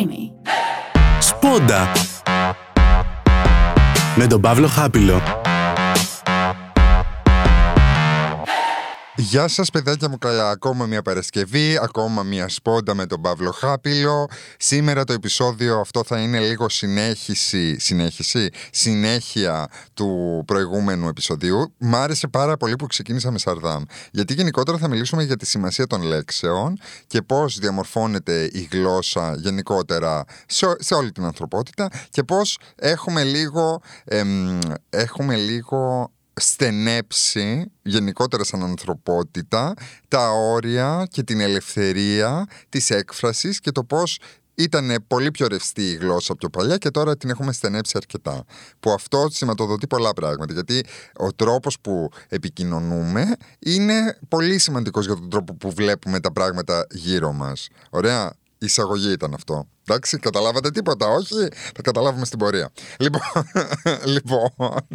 Creamy. Σπόντα με τον Παύλο Χάπιλο. Γεια σας, παιδάκια μου καλά. Ακόμα μια Παρασκευή, ακόμα μια σπόντα με τον Παύλο Χάπιλο. Σήμερα το επεισόδιο αυτό θα είναι λίγο συνέχιση, συνέχιση, συνέχεια του προηγούμενου επεισοδίου. Μ' άρεσε πάρα πολύ που ξεκίνησα με Σαρδάμ. Γιατί γενικότερα θα μιλήσουμε για τη σημασία των λέξεων και πώς διαμορφώνεται η γλώσσα γενικότερα σε, σε όλη την ανθρωπότητα και πώς έχουμε λίγο, εμ, έχουμε λίγο στενέψει γενικότερα σαν ανθρωπότητα τα όρια και την ελευθερία της έκφρασης και το πώς ήταν πολύ πιο ρευστή η γλώσσα πιο παλιά και τώρα την έχουμε στενέψει αρκετά. Που αυτό σηματοδοτεί πολλά πράγματα. Γιατί ο τρόπος που επικοινωνούμε είναι πολύ σημαντικός για τον τρόπο που βλέπουμε τα πράγματα γύρω μας. Ωραία εισαγωγή ήταν αυτό. Εντάξει, καταλάβατε τίποτα, όχι. Θα καταλάβουμε στην πορεία. Λοιπόν, λοιπόν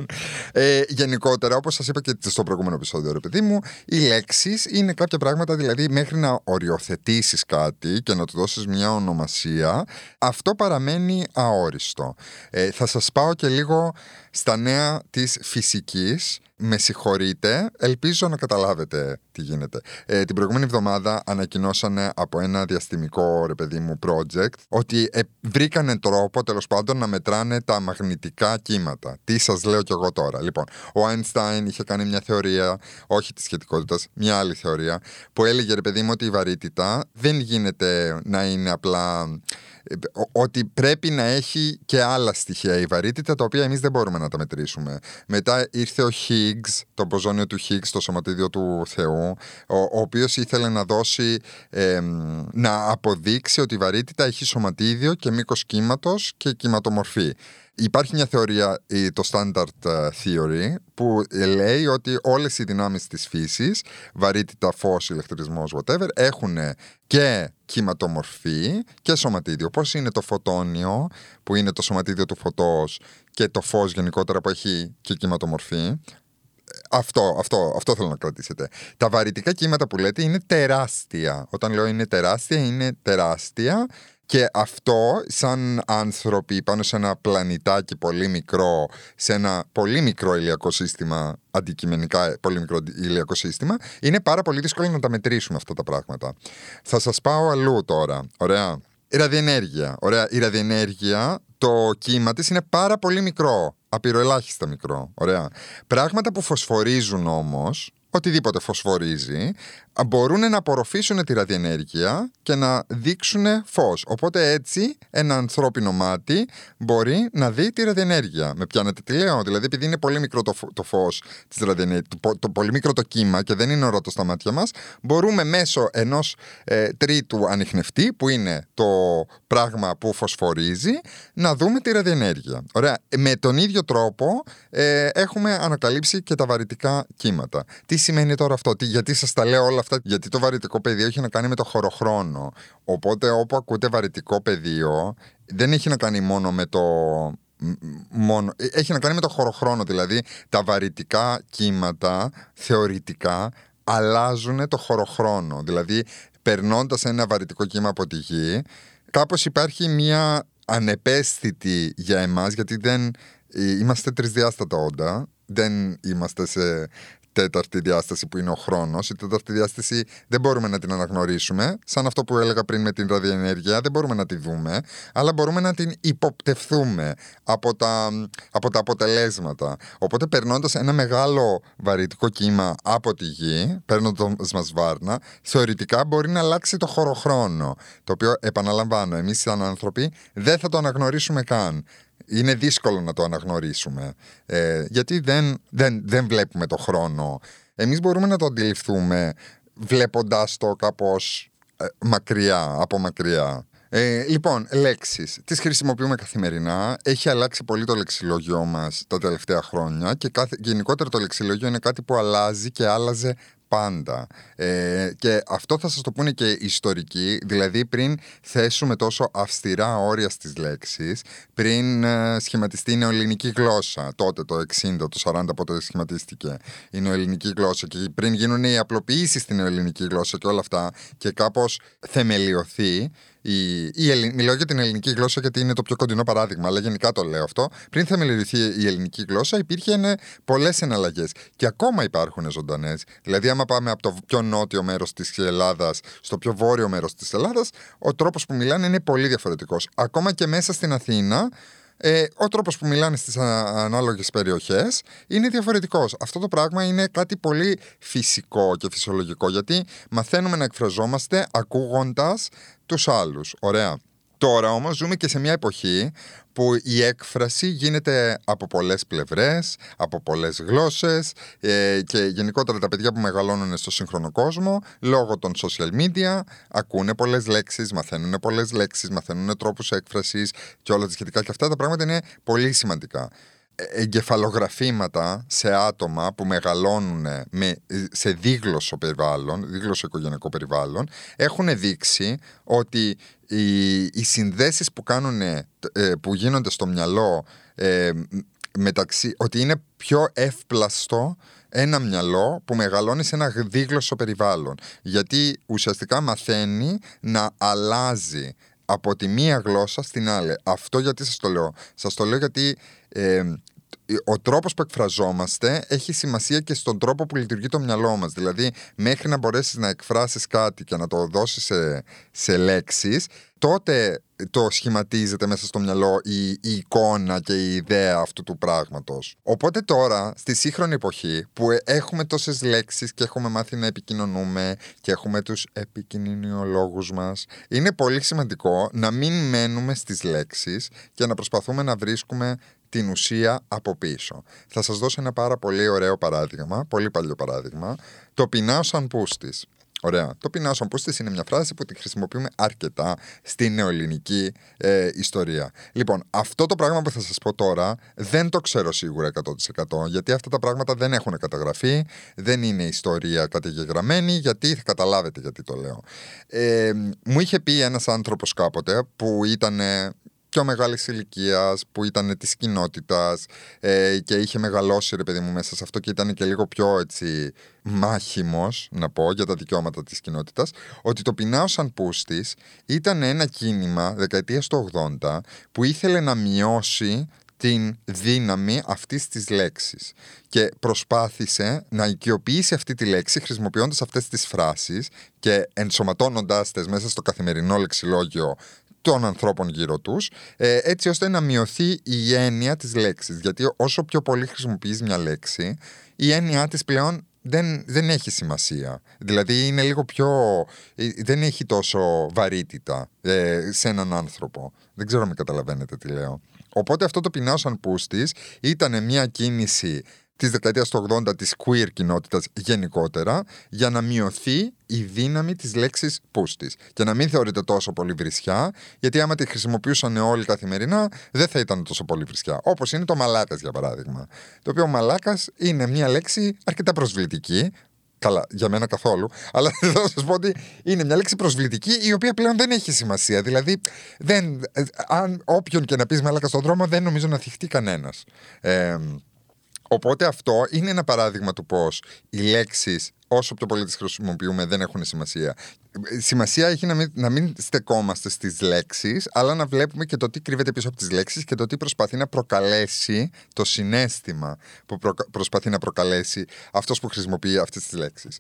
ε, γενικότερα, όπως σας είπα και στο προηγούμενο επεισόδιο, ρε παιδί μου, οι λέξεις είναι κάποια πράγματα, δηλαδή μέχρι να οριοθετήσεις κάτι και να του δώσεις μια ονομασία, αυτό παραμένει αόριστο. Ε, θα σας πάω και λίγο στα νέα της φυσικής με συγχωρείτε, ελπίζω να καταλάβετε τι γίνεται. Ε, την προηγούμενη εβδομάδα ανακοινώσανε από ένα διαστημικό ρε παιδί μου project ότι ε, βρήκανε τρόπο τέλος πάντων να μετράνε τα μαγνητικά κύματα. Τι σας λέω κι εγώ τώρα. Λοιπόν, ο Einstein είχε κάνει μια θεωρία, όχι της σχετικότητας, μια άλλη θεωρία, που έλεγε ρε παιδί μου ότι η βαρύτητα δεν γίνεται να είναι απλά ότι πρέπει να έχει και άλλα στοιχεία η βαρύτητα τα οποία εμείς δεν μπορούμε να τα μετρήσουμε. Μετά ήρθε ο Higgs, το ποζόνιο του Higgs, το σωματίδιο του Θεού, ο, ο οποίος ήθελε να δώσει, να αποδείξει ότι η βαρύτητα έχει σωματίδιο και μήκος κύματος και κυματομορφή. Υπάρχει μια θεωρία, το Standard ε, Theory, που λέει ότι όλες οι δυνάμεις της φύσης, βαρύτητα, φως, ηλεκτρισμός, whatever, έχουν και κυματομορφή και σωματίδιο. Πώς είναι το φωτόνιο, που είναι το σωματίδιο του φωτός και το φως γενικότερα που έχει και κυματομορφή. Αυτό, αυτό, αυτό θέλω να κρατήσετε. Τα βαρυτικά κύματα που λέτε είναι τεράστια. Όταν λέω είναι τεράστια, είναι τεράστια και αυτό σαν άνθρωποι πάνω σε ένα πλανητάκι πολύ μικρό, σε ένα πολύ μικρό ηλιακό σύστημα, αντικειμενικά πολύ μικρό ηλιακό σύστημα, είναι πάρα πολύ δύσκολο να τα μετρήσουμε αυτά τα πράγματα. Θα σας πάω αλλού τώρα. Ωραία; Η ραδιενέργεια. Ωραία; Η ραδιενέργεια, το κύμα της είναι πάρα πολύ μικρό. Απειροελάχιστα μικρό. Ωραία; Πράγματα που φωσφορίζουν όμως, οτιδήποτε φωσφορίζει, μπορούν να απορροφήσουν τη ραδιενέργεια και να δείξουν φως. Οπότε έτσι ένα ανθρώπινο μάτι μπορεί να δει τη ραδιενέργεια. Με πιάνετε τι λέω, δηλαδή επειδή είναι πολύ μικρό το, το φως της ραδιενέργειας, το, το, πολύ μικρό το κύμα και δεν είναι ορατό στα μάτια μας, μπορούμε μέσω ενός ε, τρίτου ανιχνευτή που είναι το πράγμα που φωσφορίζει να δούμε τη ραδιενέργεια. Ωραία. Με τον ίδιο τρόπο ε, έχουμε ανακαλύψει και τα βαρυτικά κύματα. Τι σημαίνει τώρα αυτό, τι, γιατί σας τα λέω όλα αυτά, γιατί το βαρυτικό πεδίο έχει να κάνει με το χωροχρόνο. Οπότε όπου ακούτε βαρυτικό πεδίο, δεν έχει να κάνει μόνο με το μόνο, ε, έχει να κάνει με το χωροχρόνο, δηλαδή τα βαρυτικά κύματα θεωρητικά αλλάζουν το χωροχρόνο. Δηλαδή, περνώντας ένα βαρυτικό κύμα από τη γη, κάπως υπάρχει μια ανεπαίσθητη για εμάς, γιατί δεν ε, είμαστε τρισδιάστατα όντα, δεν είμαστε σε τέταρτη διάσταση που είναι ο χρόνος. Η τέταρτη διάσταση δεν μπορούμε να την αναγνωρίσουμε. Σαν αυτό που έλεγα πριν με την ραδιενέργεια, δεν μπορούμε να τη δούμε, αλλά μπορούμε να την υποπτευθούμε από τα, από τα αποτελέσματα. Οπότε, περνώντας ένα μεγάλο βαρυτικό κύμα από τη γη, παίρνοντας μας βάρνα, θεωρητικά μπορεί να αλλάξει το χωροχρόνο. Το οποίο, επαναλαμβάνω, εμείς σαν άνθρωποι δεν θα το αναγνωρίσουμε καν είναι δύσκολο να το αναγνωρίσουμε. Ε, γιατί δεν, δεν, δεν βλέπουμε το χρόνο. Εμείς μπορούμε να το αντιληφθούμε βλέποντας το κάπως ε, μακριά, από μακριά. Ε, λοιπόν, λέξεις. Τις χρησιμοποιούμε καθημερινά. Έχει αλλάξει πολύ το λεξιλόγιο μας τα τελευταία χρόνια και κάθε, γενικότερα το λεξιλόγιο είναι κάτι που αλλάζει και άλλαζε πάντα. Ε, και αυτό θα σας το πούνε και οι ιστορικοί, δηλαδή πριν θέσουμε τόσο αυστηρά όρια στις λέξεις, πριν ε, σχηματιστεί η νεοελληνική γλώσσα, τότε το 60, το 40 πότε σχηματίστηκε η νεοελληνική γλώσσα και πριν γίνουν οι απλοποιήσεις στην νεοελληνική γλώσσα και όλα αυτά και κάπως θεμελιωθεί, η, η Ελλη... μιλάω για την ελληνική γλώσσα γιατί είναι το πιο κοντινό παράδειγμα, αλλά γενικά το λέω αυτό. Πριν θεμελιωθεί η ελληνική γλώσσα, υπήρχαν πολλές εναλλαγές. Και ακόμα υπάρχουν ζωντανές. Δηλαδή, άμα πάμε από το πιο νότιο μέρος της Ελλάδας στο πιο βόρειο μέρος της Ελλάδας, ο τρόπος που μιλάνε είναι πολύ διαφορετικός. Ακόμα και μέσα στην Αθήνα, ε, ο τρόπος που μιλάνε στις ανάλογες περιοχές είναι διαφορετικός. Αυτό το πράγμα είναι κάτι πολύ φυσικό και φυσιολογικό γιατί μαθαίνουμε να εκφραζόμαστε ακούγοντας τους άλλους. Ωραία. Τώρα όμως ζούμε και σε μια εποχή που η έκφραση γίνεται από πολλές πλευρές, από πολλές γλώσσες ε, και γενικότερα τα παιδιά που μεγαλώνουν στο σύγχρονο κόσμο λόγω των social media ακούνε πολλές λέξεις, μαθαίνουν πολλές λέξεις, μαθαίνουν τρόπους έκφρασης και όλα τα σχετικά. Και αυτά τα πράγματα είναι πολύ σημαντικά εγκεφαλογραφήματα σε άτομα που μεγαλώνουν με, σε δίγλωσσο περιβάλλον, δίγλωσσο οικογενειακό περιβάλλον, έχουν δείξει ότι οι, οι συνδέσεις που, κάνουν, ε, που γίνονται στο μυαλό ε, μεταξύ, ότι είναι πιο εύπλαστο ένα μυαλό που μεγαλώνει σε ένα δίγλωσσο περιβάλλον. Γιατί ουσιαστικά μαθαίνει να αλλάζει από τη μία γλώσσα στην άλλη. Αυτό γιατί σας το λέω. Σας το λέω γιατί ε, ο τρόπος που εκφραζόμαστε έχει σημασία και στον τρόπο που λειτουργεί το μυαλό μας. Δηλαδή, μέχρι να μπορέσεις να εκφράσεις κάτι και να το δώσεις σε, σε λέξεις, τότε το σχηματίζεται μέσα στο μυαλό η, η, εικόνα και η ιδέα αυτού του πράγματος. Οπότε τώρα, στη σύγχρονη εποχή, που έχουμε τόσες λέξεις και έχουμε μάθει να επικοινωνούμε και έχουμε τους επικοινωνιολόγους μας, είναι πολύ σημαντικό να μην μένουμε στις λέξεις και να προσπαθούμε να βρίσκουμε την ουσία από πίσω. Θα σας δώσω ένα πάρα πολύ ωραίο παράδειγμα, πολύ παλιό παράδειγμα, το πεινάω σαν πούστης. Ωραία. Το πεινάω σαν πούστης είναι μια φράση που τη χρησιμοποιούμε αρκετά στην νεοελληνική ε, ιστορία. Λοιπόν, αυτό το πράγμα που θα σας πω τώρα δεν το ξέρω σίγουρα 100% γιατί αυτά τα πράγματα δεν έχουν καταγραφεί, δεν είναι ιστορία καταγεγραμμένη, γιατί θα καταλάβετε γιατί το λέω. Ε, μου είχε πει ένας άνθρωπος κάποτε που ήταν πιο μεγάλης ηλικίας, που ήταν της κοινότητας ε, και είχε μεγαλώσει ρε παιδί μου μέσα σε αυτό και ήταν και λίγο πιο έτσι μάχημος, να πω, για τα δικαιώματα της κοινότητας, ότι το πεινάω σαν πούστης ήταν ένα κίνημα δεκαετίας του 80 που ήθελε να μειώσει την δύναμη αυτής της λέξης και προσπάθησε να οικειοποιήσει αυτή τη λέξη χρησιμοποιώντας αυτές τις φράσεις και ενσωματώνοντάς τες μέσα στο καθημερινό λεξιλόγιο των ανθρώπων γύρω τους, ε, έτσι ώστε να μειωθεί η έννοια της λέξης. Γιατί όσο πιο πολύ χρησιμοποιείς μια λέξη, η έννοια της πλέον δεν, δεν έχει σημασία. Δηλαδή είναι λίγο πιο. Ε, δεν έχει τόσο βαρύτητα ε, σε έναν άνθρωπο. Δεν ξέρω αν με καταλαβαίνετε τι λέω. Οπότε αυτό το πεινάω σαν πούστης ήταν μια κίνηση της δεκαετίας του 80 της queer κοινότητας γενικότερα για να μειωθεί η δύναμη της λέξης πούστης και να μην θεωρείται τόσο πολύ βρισιά γιατί άμα τη χρησιμοποιούσαν όλοι καθημερινά δεν θα ήταν τόσο πολύ βρισιά όπως είναι το μαλάκας για παράδειγμα το οποίο μαλάκας είναι μια λέξη αρκετά προσβλητική Καλά, για μένα καθόλου. Αλλά θα σας πω ότι είναι μια λέξη προσβλητική η οποία πλέον δεν έχει σημασία. Δηλαδή, δεν, ε, αν όποιον και να πεις μαλάκα στον δρόμο, δεν νομίζω να θυχτεί κανένας. Ε, Οπότε αυτό είναι ένα παράδειγμα του πώς οι λέξεις, όσο πιο πολύ τις χρησιμοποιούμε, δεν έχουν σημασία. Σημασία έχει να μην, να μην στεκόμαστε στις λέξεις, αλλά να βλέπουμε και το τι κρύβεται πίσω από τις λέξεις και το τι προσπαθεί να προκαλέσει το συνέστημα που προσπαθεί να προκαλέσει αυτός που χρησιμοποιεί αυτές τις λέξεις.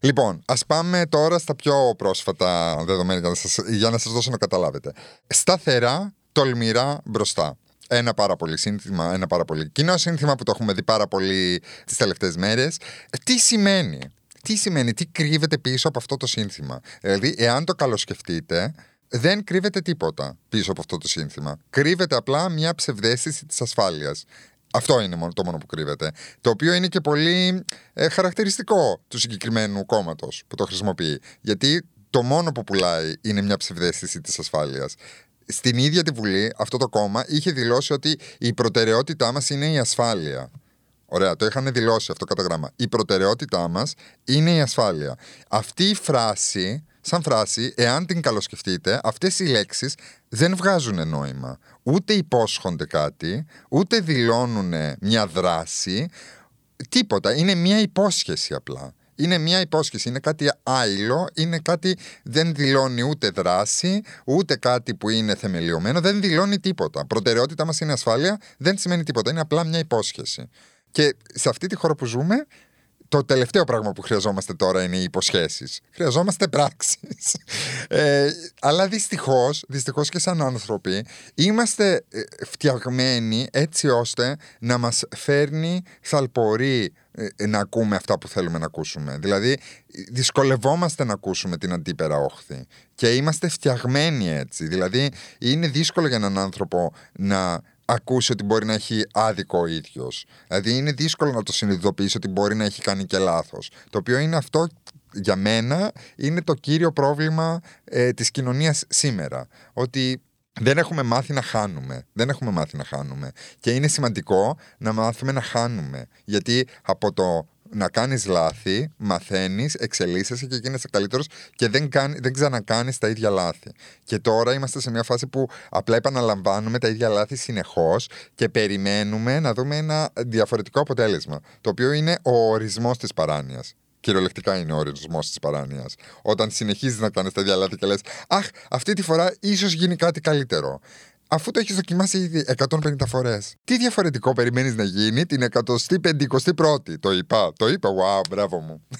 Λοιπόν, ας πάμε τώρα στα πιο πρόσφατα δεδομένα για να σας για να σας δώσω να καταλάβετε. Σταθερά, τολμηρά μπροστά ένα πάρα πολύ σύνθημα, ένα πάρα πολύ κοινό σύνθημα που το έχουμε δει πάρα πολύ τις τελευταίες μέρες. Τι σημαίνει, τι σημαίνει, τι κρύβεται πίσω από αυτό το σύνθημα; Δηλαδή, εάν το καλοσκεφτείτε, δεν κρύβεται τίποτα πίσω από αυτό το σύνθημα. Κρύβεται απλά μια ψευδέστηση της ασφάλειας. Αυτό είναι το μόνο που κρύβεται. Το οποίο είναι και πολύ ε, χαρακτηριστικό του συγκεκριμένου κόμματος που το χρησιμοποιεί. Γιατί το μόνο που πουλάει είναι μια ψευδέστηση της ασφάλειας στην ίδια τη Βουλή αυτό το κόμμα είχε δηλώσει ότι η προτεραιότητά μας είναι η ασφάλεια. Ωραία, το είχαν δηλώσει αυτό κατά γράμμα. Η προτεραιότητά μας είναι η ασφάλεια. Αυτή η φράση, σαν φράση, εάν την καλοσκεφτείτε, αυτές οι λέξεις δεν βγάζουν νόημα. Ούτε υπόσχονται κάτι, ούτε δηλώνουν μια δράση, τίποτα. Είναι μια υπόσχεση απλά Είναι μια υπόσχεση, είναι κάτι άειλο, είναι κάτι δεν δηλώνει ούτε δράση, ούτε κάτι που είναι θεμελιωμένο, δεν δηλώνει τίποτα. Προτεραιότητα μας είναι ασφάλεια, δεν σημαίνει τίποτα. Είναι απλά μια υπόσχεση. Και σε αυτή τη χώρα που ζούμε, το τελευταίο πράγμα που χρειαζόμαστε τώρα είναι οι υποσχέσεις. Χρειαζόμαστε πράξεις. Ε, αλλά δυστυχώς, δυστυχώς και σαν άνθρωποι, είμαστε ε, φτιαγμένοι έτσι ώστε να μας φέρνει θαλπορή ε, να ακούμε αυτά που θέλουμε να ακούσουμε. Δηλαδή, δυσκολευόμαστε να ακούσουμε την αντίπερα όχθη. Και είμαστε φτιαγμένοι έτσι. Δηλαδή, είναι δύσκολο για έναν άνθρωπο να ακούσει ότι μπορεί να έχει άδικο ο ίδιος. Δηλαδή είναι δύσκολο να το συνειδητοποιήσει ότι μπορεί να έχει κάνει και λάθος. Το οποίο είναι αυτό για μένα είναι το κύριο πρόβλημα ε, της κοινωνίας σήμερα. Ότι δεν έχουμε μάθει να χάνουμε. Δεν έχουμε μάθει να χάνουμε. Και είναι σημαντικό να μάθουμε να χάνουμε. Γιατί από το να κάνεις λάθη, μαθαίνεις, εξελίσσεσαι και γίνεσαι καλύτερος και δεν, κάνει, δεν ξανακάνεις τα ίδια λάθη. Και τώρα είμαστε σε μια φάση που απλά επαναλαμβάνουμε τα ίδια λάθη συνεχώς και περιμένουμε να δούμε ένα διαφορετικό αποτέλεσμα. Το οποίο είναι ο ορισμός της παράνοιας. Κυριολεκτικά είναι ο ορισμός της παράνοιας. Όταν συνεχίζεις να κάνεις τα ίδια λάθη και λες, Αχ, αυτή τη φορά ίσως γίνει κάτι καλύτερο αφού το έχεις δοκιμάσει ήδη 150 φορές. Τι διαφορετικό περιμένεις να γίνει την 151η. Το είπα, το είπα, wow, μπράβο μου.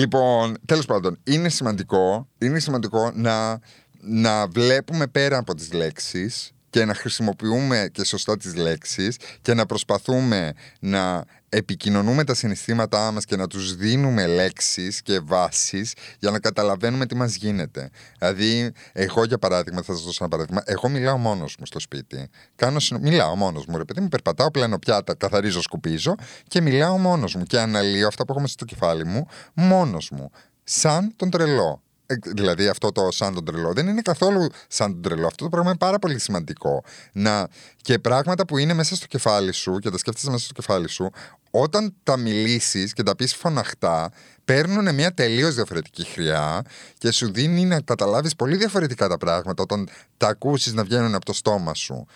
λοιπόν, τέλος πάντων, είναι σημαντικό, είναι σημαντικό να, να βλέπουμε πέρα από τις λέξεις και να χρησιμοποιούμε και σωστά τις λέξεις και να προσπαθούμε να επικοινωνούμε τα συναισθήματά μας και να τους δίνουμε λέξεις και βάσεις για να καταλαβαίνουμε τι μας γίνεται. Δηλαδή, εγώ για παράδειγμα, θα σας δώσω ένα παράδειγμα, εγώ μιλάω μόνος μου στο σπίτι. Κάνω συνο... Μιλάω μόνος μου, ρε παιδί μου, περπατάω, πλένω πιάτα, καθαρίζω, σκουπίζω και μιλάω μόνος μου και αναλύω αυτά που έχω μέσα στο κεφάλι μου μόνος μου. Σαν τον τρελό. Ε, δηλαδή αυτό το σαν τον τρελό δεν είναι καθόλου σαν τον τρελό. Αυτό το πράγμα είναι πάρα πολύ σημαντικό. Να... Και πράγματα που είναι μέσα στο κεφάλι σου και τα σκέφτεσαι μέσα στο κεφάλι σου, όταν τα μιλήσεις και τα πεις φωναχτά, παίρνουν μια τελείως διαφορετική χρειά και σου δίνει να καταλάβεις πολύ διαφορετικά τα πράγματα όταν τα ακούσεις να βγαίνουν από το στόμα σου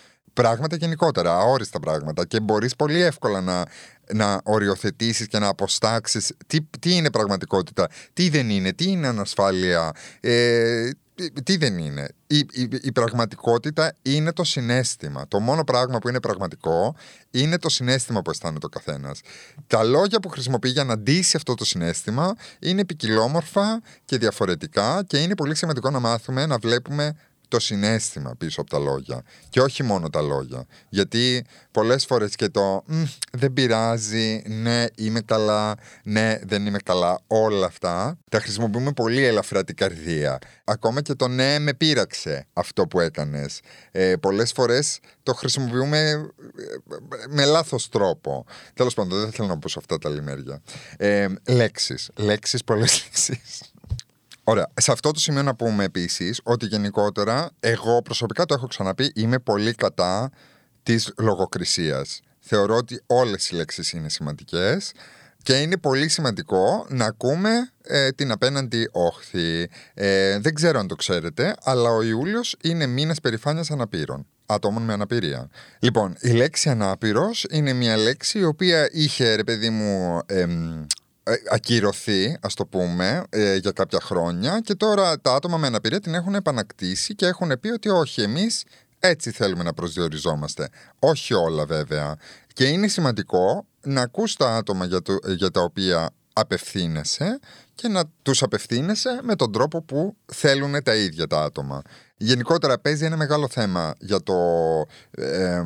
πράγματα γενικότερα, αόριστα πράγματα και μπορείς πολύ εύκολα να, να οριοθετήσεις και να αποστάξεις τι, τι είναι πραγματικότητα, τι δεν είναι, τι είναι ανασφάλεια, ε, τι δεν είναι. Η, η, η, πραγματικότητα είναι το συνέστημα. Το μόνο πράγμα που είναι πραγματικό είναι το συνέστημα που αισθάνεται ο καθένας. Τα λόγια που χρησιμοποιεί για να ντύσει αυτό το συνέστημα είναι ποικιλόμορφα και διαφορετικά και είναι πολύ σημαντικό να μάθουμε να βλέπουμε το συνέστημα πίσω από τα λόγια και όχι μόνο τα λόγια. Γιατί πολλές φορές και το δεν πειράζει, ναι είμαι καλά, ναι δεν είμαι καλά, όλα αυτά τα χρησιμοποιούμε πολύ ελαφρά την καρδία. Ακόμα και το ναι με πείραξε αυτό που έκανες. Ε, πολλές φορές το χρησιμοποιούμε ε, με λάθος τρόπο. Τέλος πάντων δεν θέλω να πω σε αυτά τα λιμέρια. Ε, λέξεις, λέξεις, πολλές λέξεις. Ωραία. Σε αυτό το σημείο να πούμε επίσης ότι γενικότερα εγώ προσωπικά το έχω ξαναπεί, είμαι πολύ κατά της λογοκρισίας. Θεωρώ ότι όλες οι λέξεις είναι σημαντικές και είναι πολύ σημαντικό να ακούμε ε, την απέναντι όχθη. Ε, δεν ξέρω αν το ξέρετε, αλλά ο Ιούλιος είναι μήνα περηφάνειας αναπήρων ατόμων με αναπηρία. Λοιπόν, η λέξη ανάπηρος είναι μια λέξη η οποία είχε, ρε παιδί μου, ε, ακυρωθεί, ας το πούμε, ε, για κάποια χρόνια και τώρα τα άτομα με αναπηρία την έχουν επανακτήσει και έχουν πει ότι όχι, εμείς έτσι θέλουμε να προσδιοριζόμαστε. Όχι όλα βέβαια. Και είναι σημαντικό να ακούς τα άτομα για, το, για τα οποία απευθύνεσαι και να τους απευθύνεσαι με τον τρόπο που θέλουν τα ίδια τα άτομα. Γενικότερα παίζει ένα μεγάλο θέμα για το ε,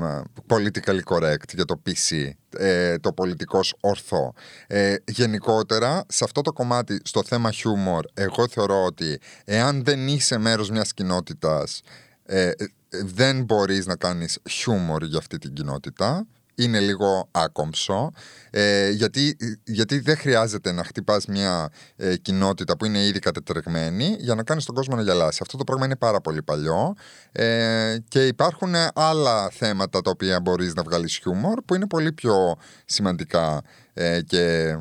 political correct, για το PC, ε, το πολιτικός ορθό. Ε, γενικότερα, σε αυτό το κομμάτι, στο θέμα χιούμορ, εγώ θεωρώ ότι εάν δεν είσαι μέρος μιας κοινότητας, ε, δεν μπορείς να κάνεις χιούμορ για αυτή την κοινότητα είναι λίγο άκομψο ε, γιατί, γιατί δεν χρειάζεται να χτυπάς μια ε, κοινότητα που είναι ήδη κατετρεγμένη για να κάνεις τον κόσμο να γελάσει. Αυτό το πράγμα είναι πάρα πολύ παλιό ε, και υπάρχουν άλλα θέματα τα οποία μπορείς να βγάλεις χιούμορ που είναι πολύ πιο σημαντικά ε, και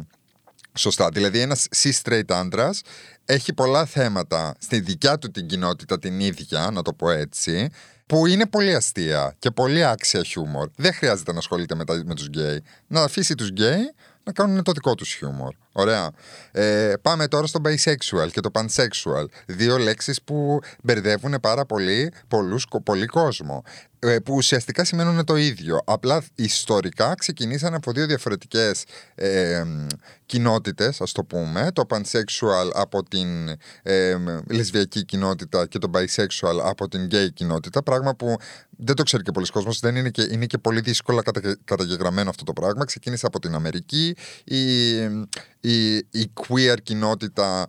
σωστά. Δηλαδή ένας cis straight άντρας έχει πολλά θέματα στη δικιά του την κοινότητα την ίδια, να το πω έτσι, που είναι πολύ αστεία και πολύ άξια χιούμορ. Δεν χρειάζεται να ασχολείται με, τα, με τους γκέι. Να αφήσει τους γκέι να κάνουν το δικό τους χιούμορ. Ωραία. Ε, πάμε τώρα στο bisexual και το pansexual. Δύο λέξεις που μπερδεύουν πάρα πολύ πολλούς, πολύ κόσμο. Ε, που ουσιαστικά σημαίνουν το ίδιο. Απλά ιστορικά ξεκινήσαν από δύο διαφορετικές ε, κοινότητες, ας το πούμε. Το pansexual από την ε, λεσβιακή κοινότητα και το bisexual από την gay κοινότητα. Πράγμα που δεν το ξέρει και πολλοί κόσμος, δεν είναι και, είναι και πολύ δύσκολα κατα, καταγεγραμμένο αυτό το πράγμα. Ξεκίνησε από την Αμερική, η, η, η queer κοινότητα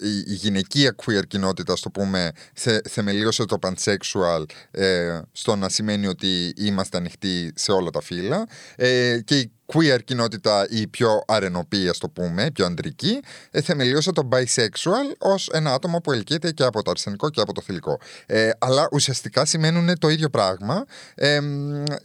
η, γυναικεία queer κοινότητα, το πούμε, θε, θεμελίωσε το pansexual ε, στο να σημαίνει ότι είμαστε ανοιχτοί σε όλα τα φύλλα ε, και η queer κοινότητα η πιο αρενοπή, ας το πούμε, πιο αντρική, ε, θεμελίωσε το bisexual ως ένα άτομο που ελκύεται και από το αρσενικό και από το θηλυκό. Ε, αλλά ουσιαστικά σημαίνουν το ίδιο πράγμα ε,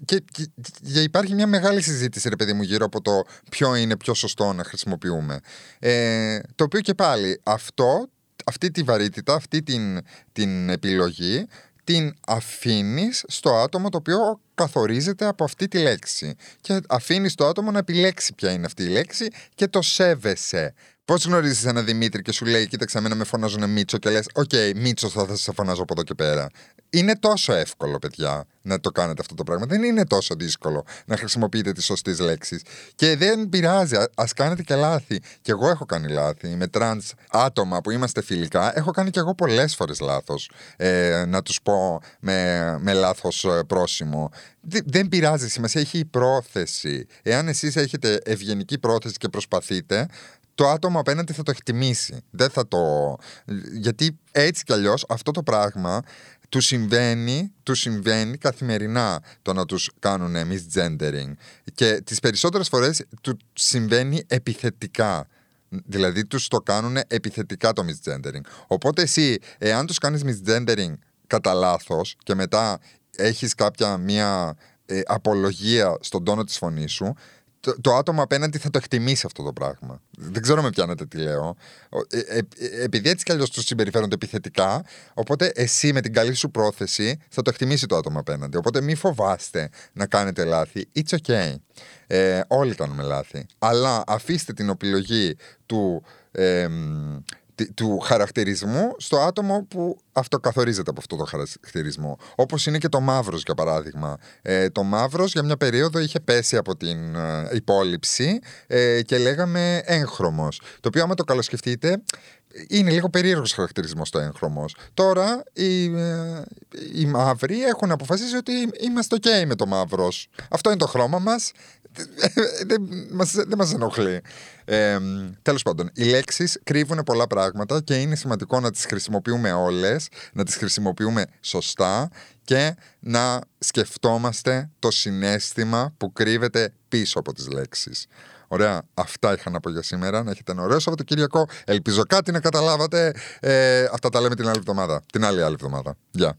και, και, και, υπάρχει μια μεγάλη συζήτηση, ρε παιδί μου, γύρω από το ποιο είναι πιο σωστό να χρησιμοποιούμε. Ε, το οποίο και πάλι αυτό αυτή τη βαρύτητα, αυτή την, την επιλογή την αφήνεις στο άτομο το οποίο καθορίζεται από αυτή τη λέξη. Και αφήνεις το άτομο να επιλέξει ποια είναι αυτή η λέξη και το σέβεσαι. Όπως γνωρίζεις ένα Δημήτρη και σου λέει: Κοίταξε, εμένα με φωνάζουν Μίτσο και λες: OK, okay, Μίτσο θα, θα σε φωνάζω από εδώ και πέρα. Είναι τόσο εύκολο, παιδιά, να το κάνετε αυτό το πράγμα. Δεν είναι τόσο δύσκολο να χρησιμοποιείτε τις σωστές λέξεις. Και δεν πειράζει, ας κάνετε και λάθη. Και εγώ έχω κάνει λάθη. Με τρανς άτομα που είμαστε φιλικά, έχω κάνει και εγώ πολλές φορές λάθος. Ε, να τους πω με, με λάθος ε, πρόσημο. Δεν πειράζει, σημασία έχει η πρόθεση. Εάν εσείς έχετε ευγενική πρόθεση και προσπαθείτε, το άτομο απέναντι θα το εκτιμήσει. Δεν θα το... Γιατί έτσι κι αλλιώς αυτό το πράγμα του συμβαίνει, του συμβαίνει καθημερινά το να τους κάνουν misgendering. Και τις περισσότερες φορές του συμβαίνει επιθετικά. Δηλαδή τους το κάνουν επιθετικά το misgendering. Οπότε εσύ, εάν τους κάνεις misgendering κατά λάθος και μετά έχεις κάποια μία ε, απολογία στον τόνο της φωνής σου, το, το άτομο απέναντι θα το εκτιμήσει αυτό το πράγμα. Δεν ξέρω με πιάνετε τι λέω. Ε, ε, ε, επειδή έτσι κι αλλιώς τους συμπεριφέρονται επιθετικά, οπότε εσύ με την καλή σου πρόθεση θα το εκτιμήσει το άτομο απέναντι. Οπότε μη φοβάστε να κάνετε λάθη. It's okay. Ε, όλοι κάνουμε λάθη. Αλλά αφήστε την επιλογή του. Ε, του χαρακτηρισμού στο άτομο που αυτοκαθορίζεται από αυτό το χαρακτηρισμό. Όπως είναι και το μαύρος για παράδειγμα. Ε, το μαύρος για μια περίοδο είχε πέσει από την ε, υπόλοιψη ε, και λέγαμε έγχρωμος. Το οποίο άμα το καλοσκεφτείτε είναι λίγο περίεργος χαρακτηρισμός το έγχρωμος. Τώρα οι, ε, οι μαύροι έχουν αποφασίσει ότι είμαστε ok με το μαύρος. Αυτό είναι το χρώμα μας. Δεν μας, δεν μας ενοχλεί. Ε, τέλος πάντων, οι λέξεις κρύβουν πολλά πράγματα και είναι σημαντικό να τις χρησιμοποιούμε όλες, να τις χρησιμοποιούμε σωστά και να σκεφτόμαστε το συνέστημα που κρύβεται πίσω από τις λέξεις. Ωραία, αυτά είχα να πω για σήμερα. Να έχετε ένα ωραίο Σαββατοκύριακο. Ελπίζω κάτι να καταλάβατε. Ε, αυτά τα λέμε την άλλη εβδομάδα. Την άλλη άλλη εβδομάδα. Γεια.